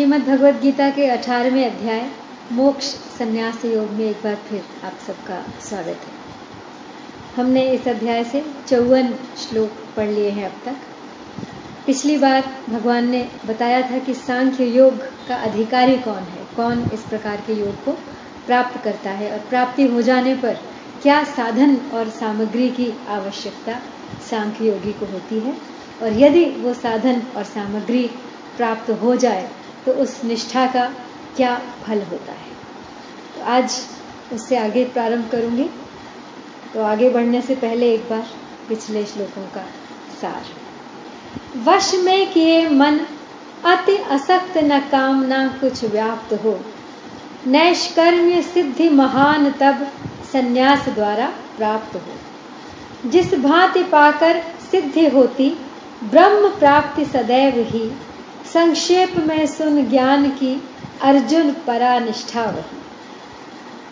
श्रीमद् भगवद गीता के अठारहवें अध्याय, मोक्ष संन्यास योग में एक बार फिर आप सबका स्वागत है। हमने इस अध्याय से चौवन श्लोक पढ़ लिए हैं अब तक। पिछली बार भगवान ने बताया था कि सांख्य योग का अधिकारी कौन है, कौन इस प्रकार के योग को प्राप्त करता है और प्राप्ति हो जाने पर क्या साधन और सामग्री की आवश्यकता सांख्य योगी को होती है? और यदि वो साधन और सामग्री प्राप्त हो जाए तो उस निष्ठा का क्या फल होता है? तो आज उससे आगे प्रारंभ करूँगी। तो आगे बढ़ने से पहले एक बार पिछले श्लोकों का सार। वश में किए मन अति असक्त न काम न कुछ व्याप्त हो। नैष्कर्म्य सिद्धि महान तब संन्यास द्वारा प्राप्त हो। जिस भांति पाकर सिद्धि होती, ब्रह्म प्राप्ति सदैव ही संक्षेप में सुन ज्ञान की अर्जुन परा निष्ठा वही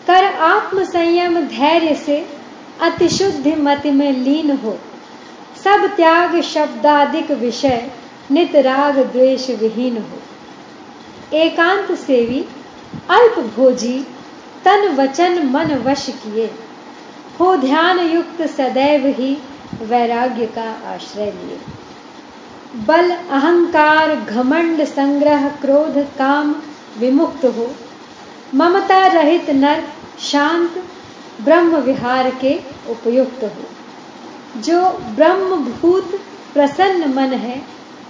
कर आत्म संयम धैर्य से अतिशुद्धि मति में लीन हो। सब त्याग शब्दादिक विषय नित राग द्वेष विहीन हो। एकांत सेवी, अल्प भोजी, तन वचन मन वश किए। हो ध्यान युक्त सदैव ही वैराग्य का आश्रय लिए। बल अहंकार घमंड संग्रह क्रोध काम विमुक्त हो। ममता रहित नर शांत ब्रह्म विहार के उपयुक्त हो। जो ब्रह्म भूत प्रसन्न मन है,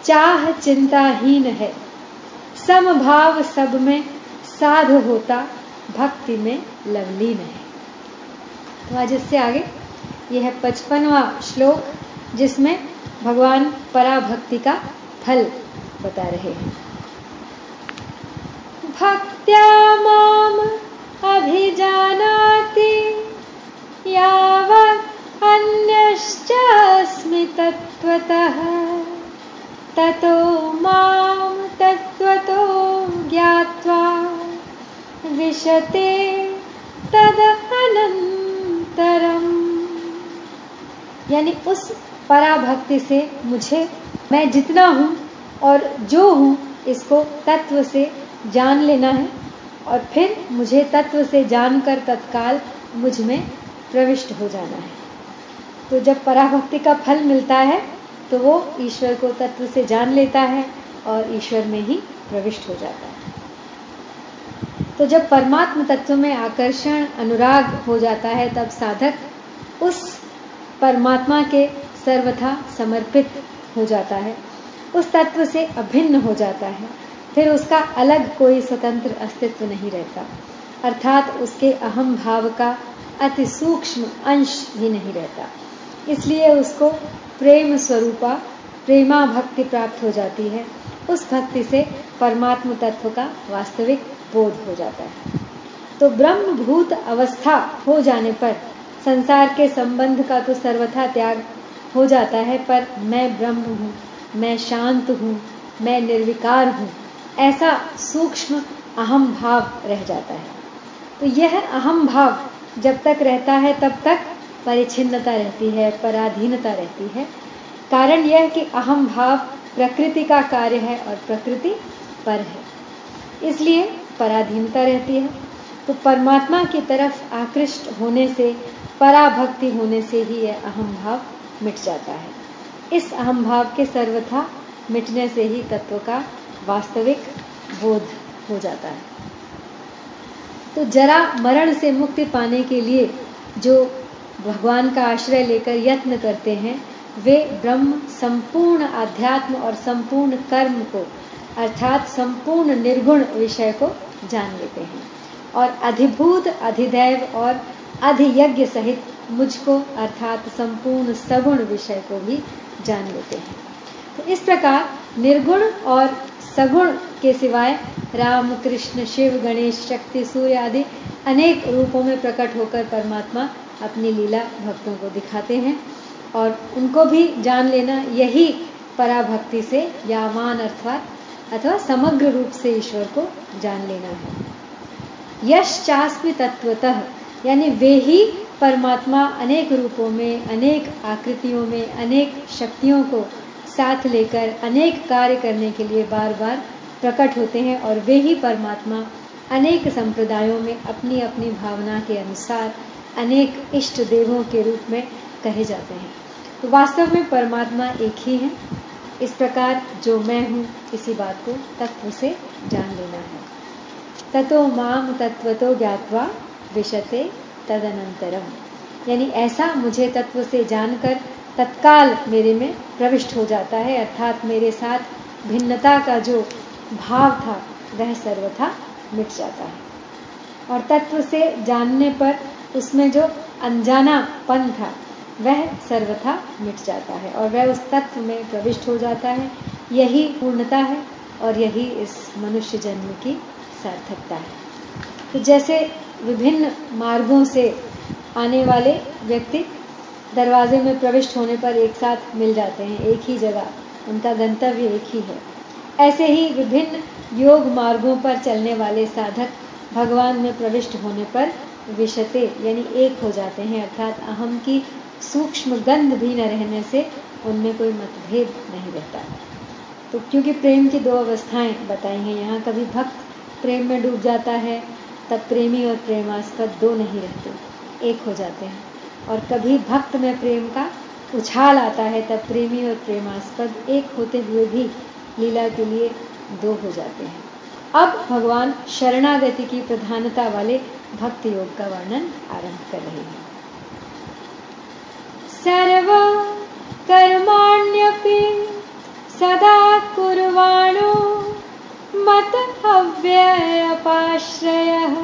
चाह चिंताहीन है। समभाव सब में साध होता, भक्ति में लवलीन है। तो आज इससे आगे, यह है पचपनवा श्लोक, जिसमें भगवान पराभक्ति का फल बता रहे हैं। भक्त्या माम अभिजानाति यावत् अन्यश्चास्मि तत्त्वतः। ततो माँ तत्त्वतो ज्ञात्वा विशते तद अनंतरम यानी उस पराभक्ति से मुझे, मैं जितना हूँ और जो हूँ, इसको तत्व से जान लेना है। और फिर मुझे तत्व से जानकर तत्काल मुझमें प्रविष्ट हो जाना है। तो जब पराभक्ति का फल मिलता है तो वो ईश्वर को तत्व से जान लेता है और ईश्वर में ही प्रविष्ट हो जाता है। तो जब परमात्म तत्व में आकर्षण, अनुराग हो जाता है, तब साधक उस परमात्मा के सर्वथा समर्पित हो जाता है। उस तत्व से अभिन्न हो जाता है। फिर उसका अलग कोई स्वतंत्र अस्तित्व नहीं रहता। अर्थात उसके अहम भाव का अति सूक्ष्म अंश भी नहीं रहता। इसलिए उसको प्रेम स्वरूपा प्रेमा भक्ति प्राप्त हो जाती है। उस भक्ति से परमात्म तत्व का वास्तविक बोध हो जाता है। तो ब्रह्मभूत अवस्था हो जाने पर संसार के संबंध का तो सर्वथा त्याग हो जाता है, पर मैं ब्रह्म हूँ, मैं शांत हूँ, मैं निर्विकार हूँ। ऐसा सूक्ष्म अहम भाव रह जाता है। तो यह अहम भाव जब तक रहता है, तब तक परिचिन्नता रहती है, पराधीनता रहती है। कारण यह कि अहम भाव प्रकृति का कार्य है और प्रकृति पर है। इसलिए पराधीनता रहती है। तो परमात्मा की तरफ़ आकृष्ट होने से, पराभक्ति होने से ही यह अहम भाव मिट जाता है। इस अहम भाव के सर्वथा मिटने से ही तत्व का वास्तविक बोध हो जाता है। तो जरा मरण से मुक्ति पाने के लिए जो भगवान का आश्रय लेकर यत्न करते हैं, वे ब्रह्म संपूर्ण आध्यात्म और संपूर्ण कर्म को, अर्थात संपूर्ण निर्गुण विषय को जान लेते हैं और अधिभूत, अधिदैव और अधियज्ञ सहित मुझको अर्थात संपूर्ण सगुण विषय को भी जान लेते हैं। तो इस प्रकार निर्गुण और सगुण के सिवाय राम, कृष्ण, शिव, गणेश, शक्ति, सूर्य आदि अनेक रूपों में प्रकट होकर परमात्मा अपनी लीला भक्तों को दिखाते हैं और उनको भी जान लेना यही पराभक्ति से यामान अर्थात अथवा समग्र रूप से ईश्वर को जान लेना है। यश चास्मी तत्वतः यानी वे ही परमात्मा अनेक रूपों में, अनेक आकृतियों में, अनेक शक्तियों को साथ लेकर, अनेक कार्य करने के लिए बार बार प्रकट होते हैं और वे ही परमात्मा अनेक संप्रदायों में अपनी अपनी भावना के अनुसार अनेक इष्ट देवों के रूप में कहे जाते हैं। तो वास्तव में परमात्मा एक ही है। इस प्रकार जो मैं हूँ, इसी बात को तत्व से जान लेना है। ततो माम तत्वतो ज्ञातवा विशते तदनंतरम यानी ऐसा मुझे तत्व से जानकर तत्काल मेरे में प्रविष्ट हो जाता है, अर्थात मेरे साथ भिन्नता का जो भाव था, वह सर्वथा मिट जाता है। और तत्व से जानने पर उसमें जो अनजानापन था, वह सर्वथा मिट जाता है और वह उस तत्व में प्रविष्ट हो जाता है। यही पूर्णता है और यही इस मनुष्य जन्म की सार्थकता है। तो जैसे विभिन्न मार्गों से आने वाले व्यक्ति दरवाजे में प्रविष्ट होने पर एक साथ मिल जाते हैं, एक ही जगह। उनका गंतव्य एक ही है। ऐसे ही विभिन्न योग मार्गों पर चलने वाले साधक भगवान में प्रविष्ट होने पर विषते यानी एक हो जाते हैं, अर्थात अहम की सूक्ष्म गंध भी न रहने से उनमें कोई मतभेद नहीं रहता। तो क्योंकि प्रेम की दो अवस्थाएँ बताई हैं, यहाँ कभी भक्त प्रेम में डूब जाता है तब प्रेमी और प्रेमास्पद दो नहीं रहते, एक हो जाते हैं। और कभी भक्त में प्रेम का उछाल आता है, तब प्रेमी और प्रेमास्पद एक होते हुए भी लीला के लिए दो हो जाते हैं। अब भगवान शरणागति की प्रधानता वाले भक्त योग का वर्णन आरंभ कर रहे हैं। सर्व कर्माण्यपि सदा कुर्वाणो मत अव्ययपाश्रयः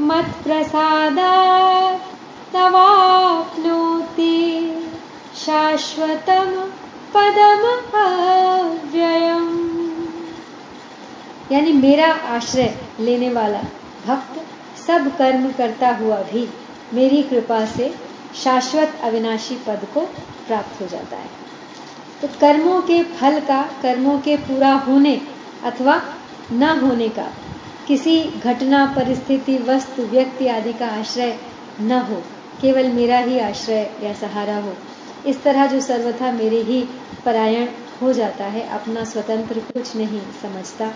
मत्प्रसादात् तवाप्नोति शाश्वतम पदम अव्ययम यानी मेरा आश्रय लेने वाला भक्त सब कर्म करता हुआ भी मेरी कृपा से शाश्वत अविनाशी पद को प्राप्त हो जाता है। तो कर्मों के फल का, कर्मों के पूरा होने अथवा न होने का, किसी घटना, परिस्थिति, वस्तु, व्यक्ति आदि का आश्रय न हो, केवल मेरा ही आश्रय या सहारा हो। इस तरह जो सर्वथा मेरे ही परायण हो जाता है, अपना स्वतंत्र कुछ नहीं समझता,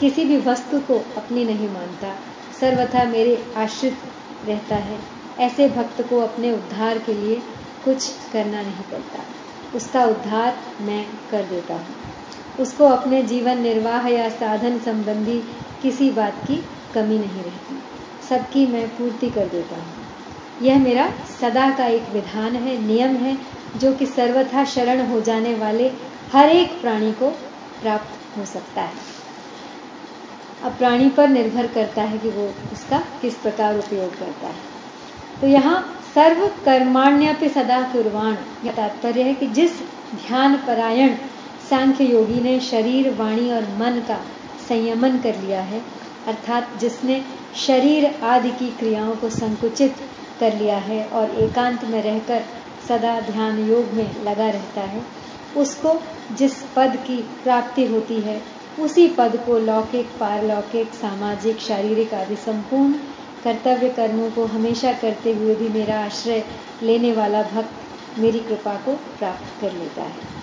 किसी भी वस्तु को अपनी नहीं मानता, सर्वथा मेरे आश्रित रहता है। ऐसे भक्त को अपने उद्धार के लिए कुछ करना नहीं पड़ता। उसका उद्धार मैं कर देता हूँ। उसको अपने जीवन निर्वाह या साधन संबंधी किसी बात की कमी नहीं रहती। सबकी मैं पूर्ति कर देता हूँ। यह मेरा सदा का एक विधान है, नियम है, जो कि सर्वथा शरण हो जाने वाले हर एक प्राणी को प्राप्त हो सकता है। अब प्राणी पर निर्भर करता है कि वो इसका किस प्रकार उपयोग करता है। तो यहाँ सर्व कर्माण्य पे सदा कुर्वाण। यह तात्पर्य है कि जिस ध्यान परायण सांख्य योगी ने शरीर, वाणी और मन का संयमन कर लिया है, अर्थात जिसने शरीर आदि की क्रियाओं को संकुचित कर लिया है और एकांत में रहकर सदा ध्यान योग में लगा रहता है, उसको जिस पद की प्राप्ति होती है, उसी पद को लौकिक, पारलौकिक, सामाजिक, शारीरिक आदि संपूर्ण कर्तव्य कर्मों को हमेशा करते हुए भी मेरा आश्रय लेने वाला भक्त मेरी कृपा को प्राप्त कर लेता है।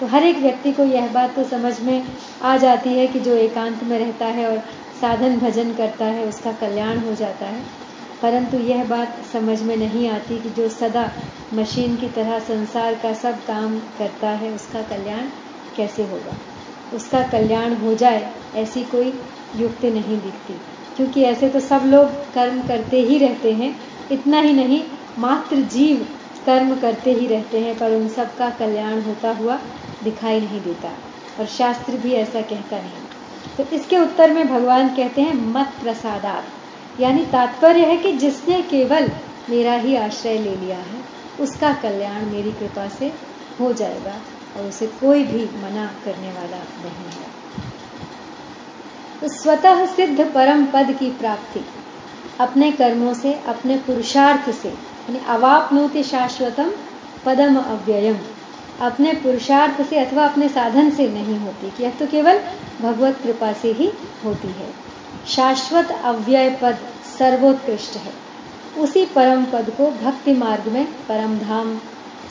तो हर एक व्यक्ति को यह बात तो समझ में आ जाती है कि जो एकांत में रहता है और साधन भजन करता है, उसका कल्याण हो जाता है। परंतु यह बात समझ में नहीं आती कि जो सदा मशीन की तरह संसार का सब काम करता है, उसका कल्याण कैसे होगा? उसका कल्याण हो जाए, ऐसी कोई युक्ति नहीं दिखती। क्योंकि ऐसे तो सब लोग कर्म करते ही रहते हैं, इतना ही नहीं, मात्र जीव कर्म करते ही रहते हैं, पर उन सब का कल्याण होता हुआ दिखाई नहीं देता। और शास्त्र भी ऐसा कहता नहीं। तो इसके उत्तर में भगवान कहते हैं, मत प्रसादात। यानी तात्पर्य है कि जिसने केवल मेरा ही आश्रय ले लिया है, उसका कल्याण मेरी कृपा से हो जाएगा और उसे कोई भी मना करने वाला नहीं है। तो स्वतः सिद्ध परम पद की प्राप्ति, अपने कर्मों से, अपने पुरुषार्थ से, यानी अवापनोति शाश्वतम पदम अव्ययम। अपने पुरुषार्थ से अथवा अपने साधन से नहीं होती यह तो केवल भगवत कृपा से ही होती है। शाश्वत अव्यय पद सर्वोत्कृष्ट है। उसी परम पद को भक्ति मार्ग में परम धाम,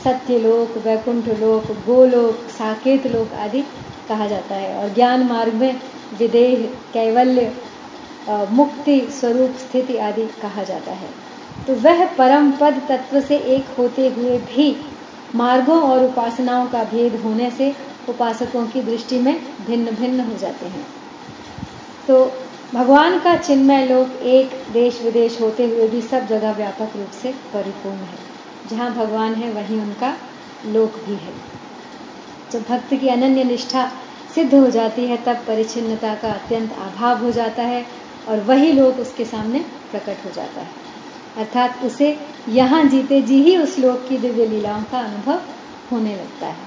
सत्यलोक, वैकुंठ लोक, गोलोक, साकेत लोक आदि कहा जाता है। और ज्ञान मार्ग में विदेह, कैवल्य मुक्ति स्वरूप, स्थिति आदि कहा जाता है। तो वह परम पद तत्व से एक होते हुए भी मार्गों और उपासनाओं का भेद होने से उपासकों की दृष्टि में भिन्न भिन्न हो जाते हैं। तो भगवान का चिन्मय लोक एक देश विदेश होते हुए भी सब जगह व्यापक रूप से परिपूर्ण है। जहाँ भगवान है, वहीं उनका लोक भी है। जब भक्त की अनन्य निष्ठा सिद्ध हो जाती है, तब परिचिन्नता का अत्यंत अभाव हो जाता है और वही लोक उसके सामने प्रकट हो जाता है। अर्थात उसे यहाँ जीते जी ही उस लोक की दिव्य लीलाओं का अनुभव होने लगता है।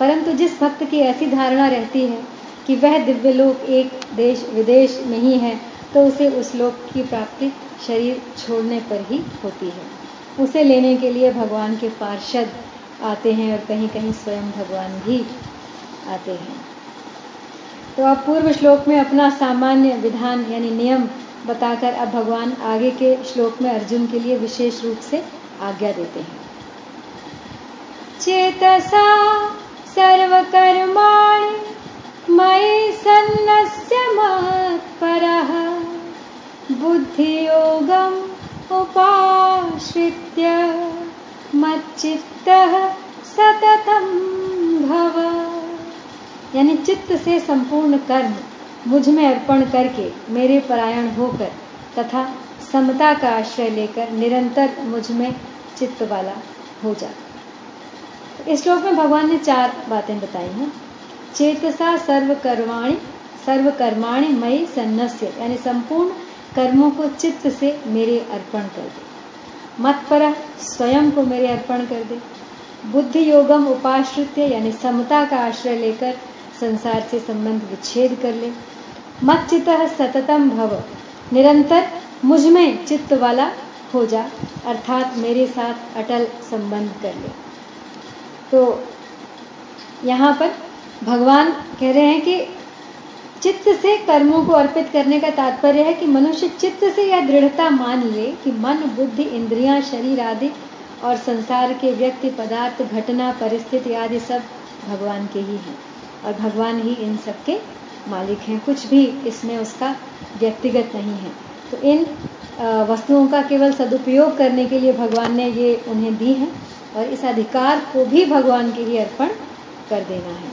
परंतु जिस भक्त की ऐसी धारणा रहती है कि वह दिव्य लोक एक देश, विदेश में ही है तो उसे उस लोक की प्राप्ति शरीर छोड़ने पर ही होती है। उसे लेने के लिए भगवान के पार्षद आते हैं और कहीं कहीं स्वयं भगवान भी आते हैं। तो अब पूर्व श्लोक में अपना सामान्य विधान यानी नियम बताकर अब भगवान आगे के श्लोक में अर्जुन के लिए विशेष रूप से आज्ञा देते हैं। चेतसा सर्वकर्माणि मयि सन्नस्य मत्परः बुद्धियोगम् उपाश्रित्य मच्चित्तः सततं भव। यानी चित्त से संपूर्ण कर्म मुझमें अर्पण करके मेरे परायण होकर तथा समता का आश्रय लेकर निरंतर मुझमें चित्त वाला हो जा। इस श्लोक में भगवान ने चार बातें बताई हैं। चेतसा सर्व कर्माणी सर्व कर्माणी मई सन्नस्य, यानी संपूर्ण कर्मों को चित्त से मेरे अर्पण कर दे। मत पर, स्वयं को मेरे अर्पण कर दे। बुद्धि योगम उपाश्रित्य, यानी समता का आश्रय लेकर संसार से संबंध विच्छेद कर ले। मत चित सततम भव। निरंतर मुझमें चित्त वाला हो जा, अर्थात मेरे साथ अटल संबंध कर ले। तो यहाँ पर भगवान कह रहे हैं कि चित्त से कर्मों को अर्पित करने का तात्पर्य है कि मनुष्य चित्त से यह दृढ़ता मान ले कि मन, बुद्धि, इंद्रियाँ, शरीर आदि और संसार के व्यक्ति पदार्थ, घटना, परिस्थिति आदि सब भगवान के ही हैं। और भगवान ही इन सब के मालिक हैं। कुछ भी इसमें उसका व्यक्तिगत नहीं है। तो इन वस्तुओं का केवल सदुपयोग करने के लिए भगवान ने ये उन्हें दी है और इस अधिकार को भी भगवान के लिए अर्पण कर देना है।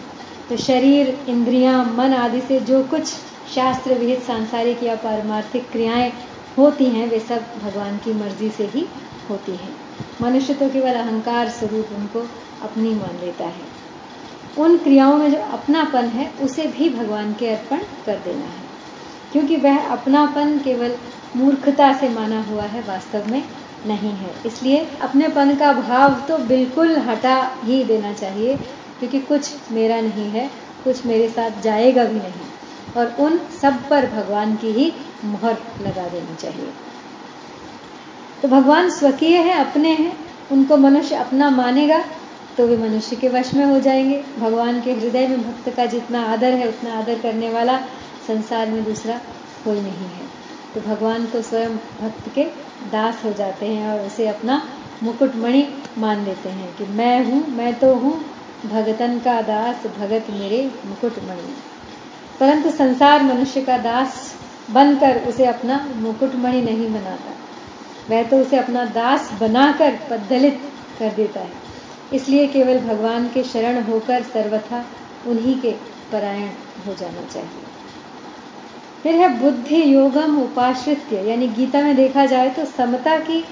तो शरीर, इंद्रियाँ, मन आदि से जो कुछ शास्त्र विहित सांसारिक या पारमार्थिक क्रियाएँ होती हैं, वे सब भगवान की मर्ज़ी से ही होती हैं। मनुष्य तो केवल अहंकार स्वरूप उनको अपनी मान लेता है। उन क्रियाओं में जो अपनापन है, उसे भी भगवान के अर्पण कर देना है। क्योंकि वह अपनापन केवल मूर्खता से माना हुआ है, वास्तव में नहीं है। इसलिए अपनेपन का भाव तो बिल्कुल हटा ही देना चाहिए, क्योंकि कुछ मेरा नहीं है, कुछ मेरे साथ जाएगा भी नहीं। और उन सब पर भगवान की ही मोहर लगा देनी चाहिए। तो भगवान स्वकीय है, अपने हैं, उनको मनुष्य अपना मानेगा तो वे मनुष्य के वश में हो जाएँगे। भगवान के हृदय में भक्त का जितना आदर है, उतना आदर करने वाला संसार में दूसरा कोई नहीं है। तो भगवान तो स्वयं भक्त के दास हो जाते हैं और उसे अपना मुकुटमणि मान लेते हैं कि मैं हूँ, मैं तो हूँ, भगतन का दास, भगत मेरे मुकुटमणि। परंतु संसार मनुष्य का दास बनकर उसे अपना मुकुटमणि नहीं बनाता वह तो उसे अपना दास बनाकर पद्धलित कर देता है। इसलिए केवल भगवान के शरण होकर सर्वथा उन्हीं के परायण हो जाना चाहिए। फिर है बुद्धि योगम उपाश्रित्य। यानी गीता में देखा जाए तो समता की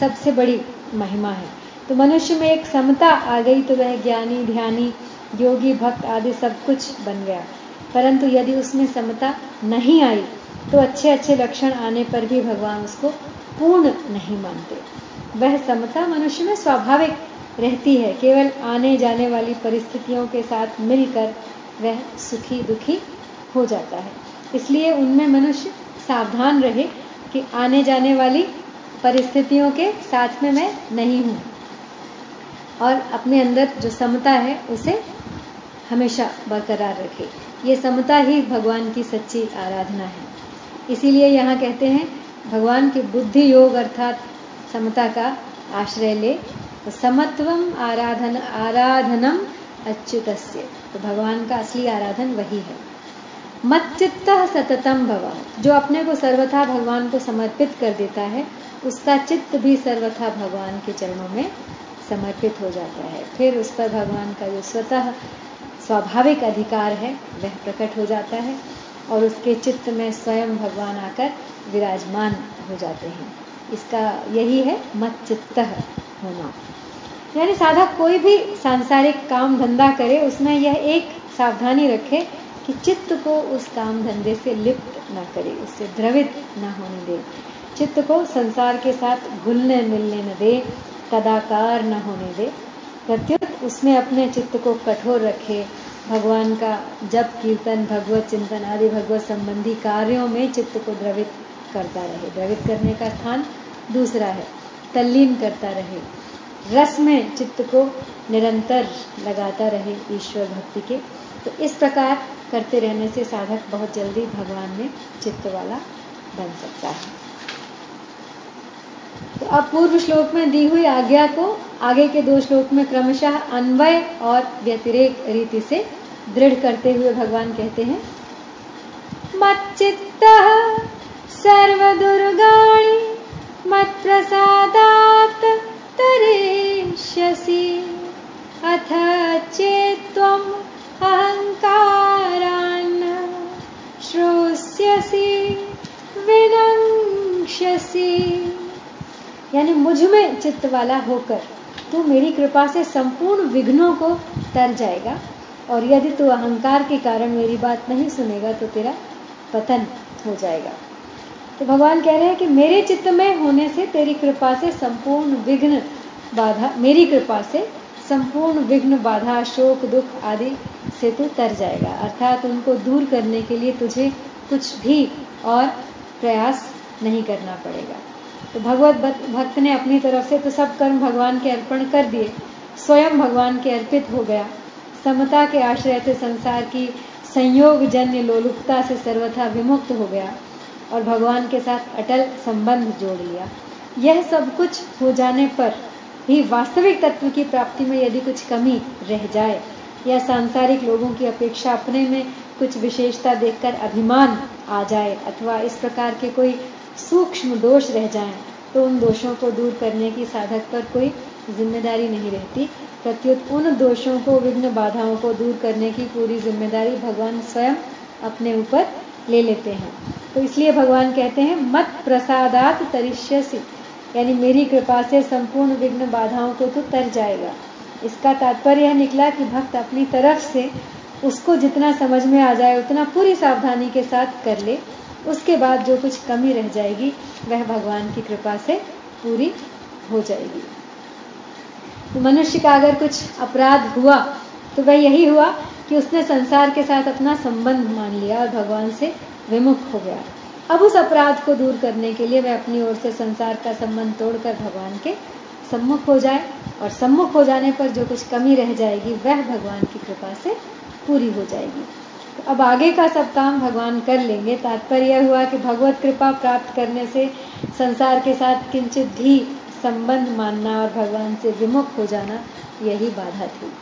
सबसे बड़ी महिमा है। तो मनुष्य में एक समता आ गई तो वह ज्ञानी, ध्यानी, योगी, भक्त आदि सब कुछ बन गया। परंतु यदि उसमें समता नहीं आई तो अच्छे अच्छे लक्षण आने पर भी भगवान उसको पूर्ण नहीं मानते। वह समता मनुष्य में स्वाभाविक रहती है। केवल आने जाने वाली परिस्थितियों के साथ मिलकर वह सुखी दुखी हो जाता है। इसलिए उनमें मनुष्य सावधान रहे कि आने जाने वाली परिस्थितियों के साथ में मैं नहीं हूँ। और अपने अंदर जो समता है, उसे हमेशा बरकरार रखे। ये समता ही भगवान की सच्ची आराधना है। इसीलिए यहाँ कहते हैं, भगवान के बुद्धि योग अर्थात समता का आश्रय ले। समत्वम आराधन आराधनम अच्युत तो भगवान का असली आराधन वही है। मत चित्त सततम भव। जो अपने को सर्वथा भगवान को समर्पित कर देता है, उसका चित्त भी सर्वथा भगवान के चरणों में समर्पित हो जाता है। फिर उस पर भगवान का जो स्वतः स्वाभाविक अधिकार है, वह प्रकट हो जाता है और उसके चित्त में स्वयं भगवान आकर विराजमान हो जाते हैं। इसका यही है मत चित्त होना। यानी साधक कोई भी सांसारिक काम धंधा करे, उसमें यह एक सावधानी रखे कि चित्त को उस काम धंधे से लिप्त ना करे, उससे द्रवित ना होने दे। चित्त को संसार के साथ घुलने मिलने न दे कदाकार न होने दे। प्रत्युत उसमें अपने चित्त को कठोर रखे। भगवान का जप, कीर्तन, भगवत चिंतन आदि भगवत संबंधी कार्यों में चित्त को द्रवित करता रहे। द्रवित करने का स्थान दूसरा है, तल्लीन करता रहे। रस में चित्त को निरंतर लगाता रहे ईश्वर भक्ति के। तो इस प्रकार करते रहने से साधक बहुत जल्दी भगवान में चित्त वाला बन सकता है। तो अब पूर्व श्लोक में दी हुई आज्ञा को आगे के दो श्लोक में क्रमशः अन्वय और व्यतिरेक रीति से दृढ़ करते हुए भगवान कहते हैं, मच्चित्त सर्वदुर्गाणि मत्प्रसादात् मुझमें चित्त वाला होकर तू मेरी कृपा से संपूर्ण विघ्नों को तर जाएगा, और यदि तू अहंकार के कारण मेरी बात नहीं सुनेगा तो तेरा पतन हो जाएगा। तो भगवान कह रहे हैं कि मेरे चित्त में होने से तेरी कृपा से संपूर्ण विघ्न बाधा, मेरी कृपा से संपूर्ण विघ्न बाधा, शोक, दुख आदि से तू तर जाएगा। अर्थात उनको दूर करने के लिए तुझे कुछ भी और प्रयास नहीं करना पड़ेगा। तो भगवत भक्त ने अपनी तरफ़ से तो सब कर्म भगवान के अर्पण कर दिए। स्वयं भगवान के अर्पित हो गया। समता के आश्रय से संसार की संयोग जन्य लोलुपता से सर्वथा विमुक्त हो गया और भगवान के साथ अटल संबंध जोड़ लिया। यह सब कुछ हो जाने पर भी वास्तविक तत्व की प्राप्ति में यदि कुछ कमी रह जाए या सांसारिक लोगों की अपेक्षा अपने में कुछ विशेषता देखकर अभिमान आ जाए अथवा इस प्रकार के कोई सूक्ष्म दोष रह जाएँ तो उन दोषों को दूर करने की साधक पर कोई ज़िम्मेदारी नहीं रहती। प्रत्युत उन दोषों को, विघ्न बाधाओं को दूर करने की पूरी ज़िम्मेदारी भगवान स्वयं अपने ऊपर ले लेते हैं। तो इसलिए भगवान कहते हैं, मत प्रसादात तरिष्यसी। यानी मेरी कृपा से संपूर्ण विघ्न बाधाओं को तो तर जाएगा। इसका तात्पर्य यह निकला कि भक्त अपनी तरफ़ से उसको जितना समझ में आ जाए, उतना पूरी सावधानी के साथ कर ले। उसके बाद जो कुछ कमी रह जाएगी, वह भगवान की कृपा से पूरी हो जाएगी। तो मनुष्य का अगर कुछ अपराध हुआ तो वह यही हुआ कि उसने संसार के साथ अपना संबंध मान लिया और भगवान से विमुख हो गया। अब उस अपराध को दूर करने के लिए वह अपनी ओर से संसार का संबंध तोड़कर भगवान के सम्मुख हो जाए और सम्मुख हो जाने पर जो कुछ कमी रह जाएगी, वह भगवान की कृपा से पूरी हो जाएगी। अब आगे का सब काम भगवान कर लेंगे। तात्पर्य हुआ कि भगवत कृपा प्राप्त करने से संसार के साथ किंचित भी संबंध मानना और भगवान से विमुख हो जाना, यही बाधा थी।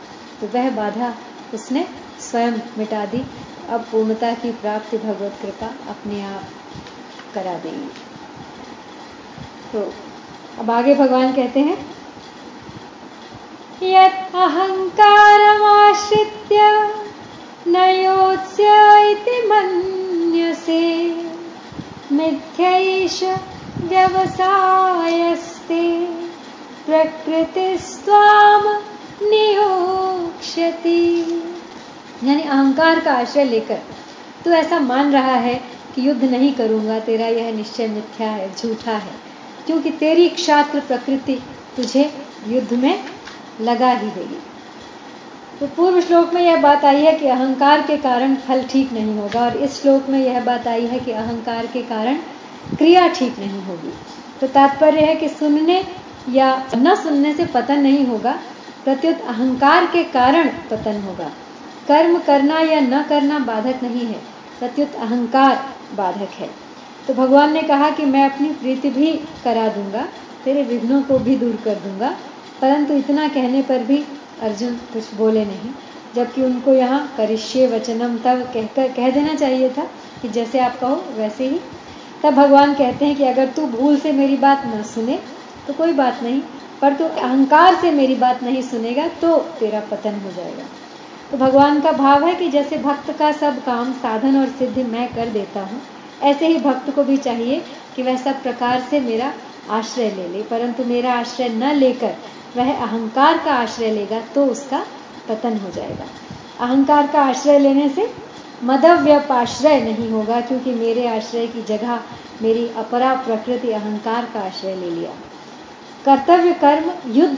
तो वह बाधा उसने स्वयं मिटा दी। अब पूर्णता की प्राप्ति भगवत कृपा अपने आप करा देगी। तो अब आगे भगवान कहते हैं, यत् अहङ्कारमाश्रित्य न योत्स्य इति मन्यसे। मिथ्यैष व्यवसायस्ते। प्रकृतिस्त्वाम नियोक्ष्यति। यानी अहंकार का आश्रय लेकर तू ऐसा मान रहा है कि युद्ध नहीं करूँगा, तेरा यह निश्चय मिथ्या है, झूठा है। क्योंकि तेरी क्षात्र प्रकृति तुझे युद्ध में लगा ही देगी। तो पूर्व श्लोक में यह बात आई है कि अहंकार के कारण फल ठीक नहीं होगा और इस श्लोक में यह बात आई है कि अहंकार के कारण क्रिया ठीक नहीं होगी। तो तात्पर्य है कि सुनने या न सुनने से पतन नहीं होगा, प्रत्युत अहंकार के कारण पतन होगा। कर्म करना या न करना बाधक नहीं है, प्रत्युत अहंकार बाधक है। तो भगवान ने कहा कि मैं अपनी प्रीति भी करा दूँगा, तेरे विघ्नों को भी दूर कर दूँगा, परंतु इतना कहने पर भी अर्जुन कुछ बोले नहीं, जबकि उनको यहाँ करिष्य वचनम तब कहकर, कह देना चाहिए था कि जैसे आप कहो वैसे ही। तब भगवान कहते हैं कि अगर तू भूल से मेरी बात न सुने तो कोई बात नहीं, पर तू अहंकार से मेरी बात नहीं सुनेगा तो तेरा पतन हो जाएगा। तो भगवान का भाव है कि जैसे भक्त का सब काम, साधन और सिद्धि मैं कर देता हूँ, ऐसे ही भक्त को भी चाहिए कि वह सब प्रकार से मेरा आश्रय ले ले, परंतु मेरा आश्रय न लेकर वह अहंकार का आश्रय लेगा तो उसका पतन हो जाएगा। अहंकार का आश्रय लेने से मदव्यपाश्रय नहीं होगा, क्योंकि मेरे आश्रय की जगह मेरी अपरा प्रकृति अहंकार का आश्रय ले लिया। कर्तव्य कर्म, युद्ध,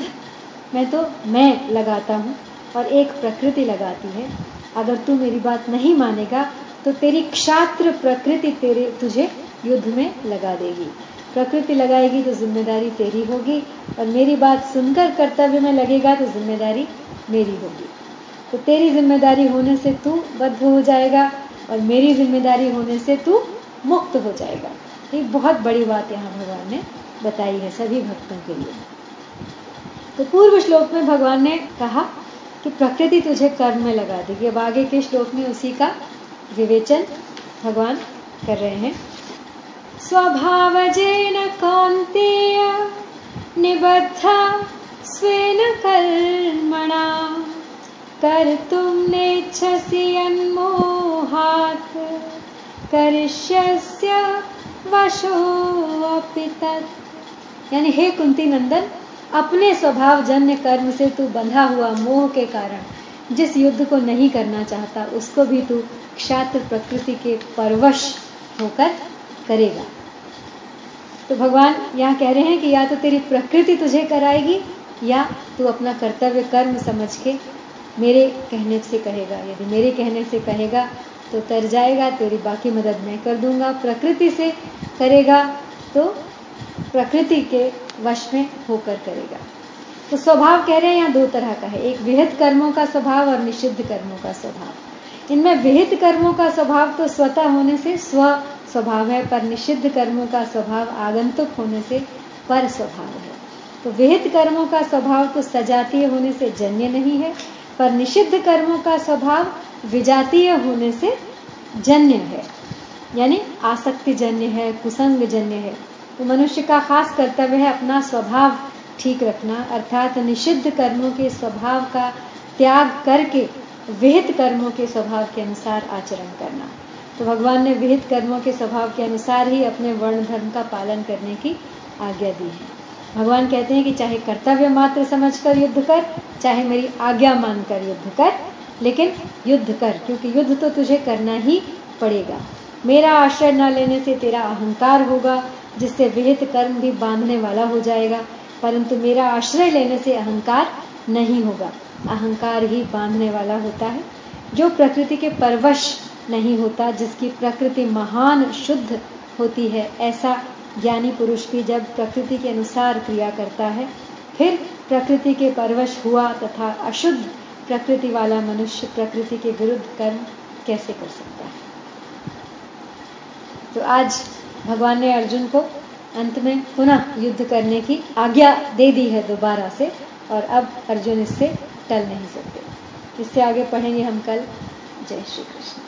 में तो मैं लगाता हूँ और एक प्रकृति लगाती है। अगर तू मेरी बात नहीं मानेगा तो तेरी क्षात्र प्रकृति तेरे, तुझे युद्ध में लगा देगी। प्रकृति लगाएगी तो ज़िम्मेदारी तेरी होगी और मेरी बात सुनकर कर्तव्य में लगेगा तो ज़िम्मेदारी मेरी होगी। तो तेरी ज़िम्मेदारी होने से तू बद्ध हो जाएगा और मेरी ज़िम्मेदारी होने से तू मुक्त हो जाएगा। ये बहुत बड़ी बात यहाँ भगवान ने बताई है सभी भक्तों के लिए। तो पूर्व श्लोक में भगवान ने कहा कि प्रकृति तुझे कर्म में लगा देगी। अब आगे के श्लोक में उसी का विवेचन भगवान कर रहे हैं। स्वभाव स्वभावजेन कौन्तेय निबद्धा स्वेन कर्मणा। कर्तुं नेच्छसि यन्मोहात्। करिष्यस्य वशोऽपि तत्। यानी हे कुंती नंदन अपने स्वभाव जन्य कर्म से तू बंधा हुआ मोह के कारण जिस युद्ध को नहीं करना चाहता, उसको भी तू क्षात्र प्रकृति के परवश होकर करेगा। तो भगवान यहाँ कह रहे हैं कि या तो तेरी प्रकृति तुझे कराएगी, या तू अपना कर्तव्य कर्म समझ के मेरे कहने से कहेगा। यदि मेरे कहने से कहेगा तो तर जाएगा, तेरी बाकी मदद मैं कर दूँगा। प्रकृति से करेगा तो प्रकृति के वश में होकर करेगा। तो स्वभाव कह रहे हैं यहाँ दो तरह का है। एक विहित कर्मों का स्वभाव और निषिद्ध कर्मों का स्वभाव। इनमें विहित कर्मों का स्वभाव तो स्वतः होने से स्व स्वभाव है, पर निषिद्ध कर्मों का स्वभाव आगंतुक होने से पर स्वभाव है। तो विहित कर्मों का स्वभाव तो सजातीय होने से जन्य नहीं है, पर निषिद्ध कर्मों का स्वभाव विजातीय होने से जन्य है। यानी आसक्ति जन्य है, कुसंग जन्य है। तो मनुष्य का खास कर्तव्य है अपना स्वभाव ठीक रखना, अर्थात निषिद्ध कर्मों के स्वभाव का त्याग करके विहित कर्मों के स्वभाव के अनुसार आचरण करना। तो भगवान ने विहित कर्मों के स्वभाव के अनुसार ही अपने वर्ण धर्म का पालन करने की आज्ञा दी है। भगवान कहते हैं कि चाहे कर्तव्य मात्र समझकर युद्ध कर, चाहे मेरी आज्ञा मानकर युद्ध कर, लेकिन युद्ध कर, क्योंकि युद्ध तो तुझे करना ही पड़ेगा। मेरा आश्रय न लेने से तेरा अहंकार होगा, जिससे विहित कर्म भी बांधने वाला हो जाएगा, परंतु मेरा आश्रय लेने से अहंकार नहीं होगा। अहंकार ही बांधने वाला होता है। जो प्रकृति के परवश नहीं होता, जिसकी प्रकृति महान, शुद्ध होती है। ऐसा ज्ञानी पुरुष भी जब प्रकृति के अनुसार क्रिया करता है, फिर प्रकृति के परवश हुआ तथा अशुद्ध प्रकृति वाला मनुष्य प्रकृति के विरुद्ध कर्म कैसे कर सकता है? तो आज भगवान ने अर्जुन को अंत में पुनः युद्ध करने की आज्ञा दे दी है दोबारा से, और अब अर्जुन इससे टल नहीं सकते। इससे आगे पढ़ेंगे हम कल। जय श्री कृष्ण।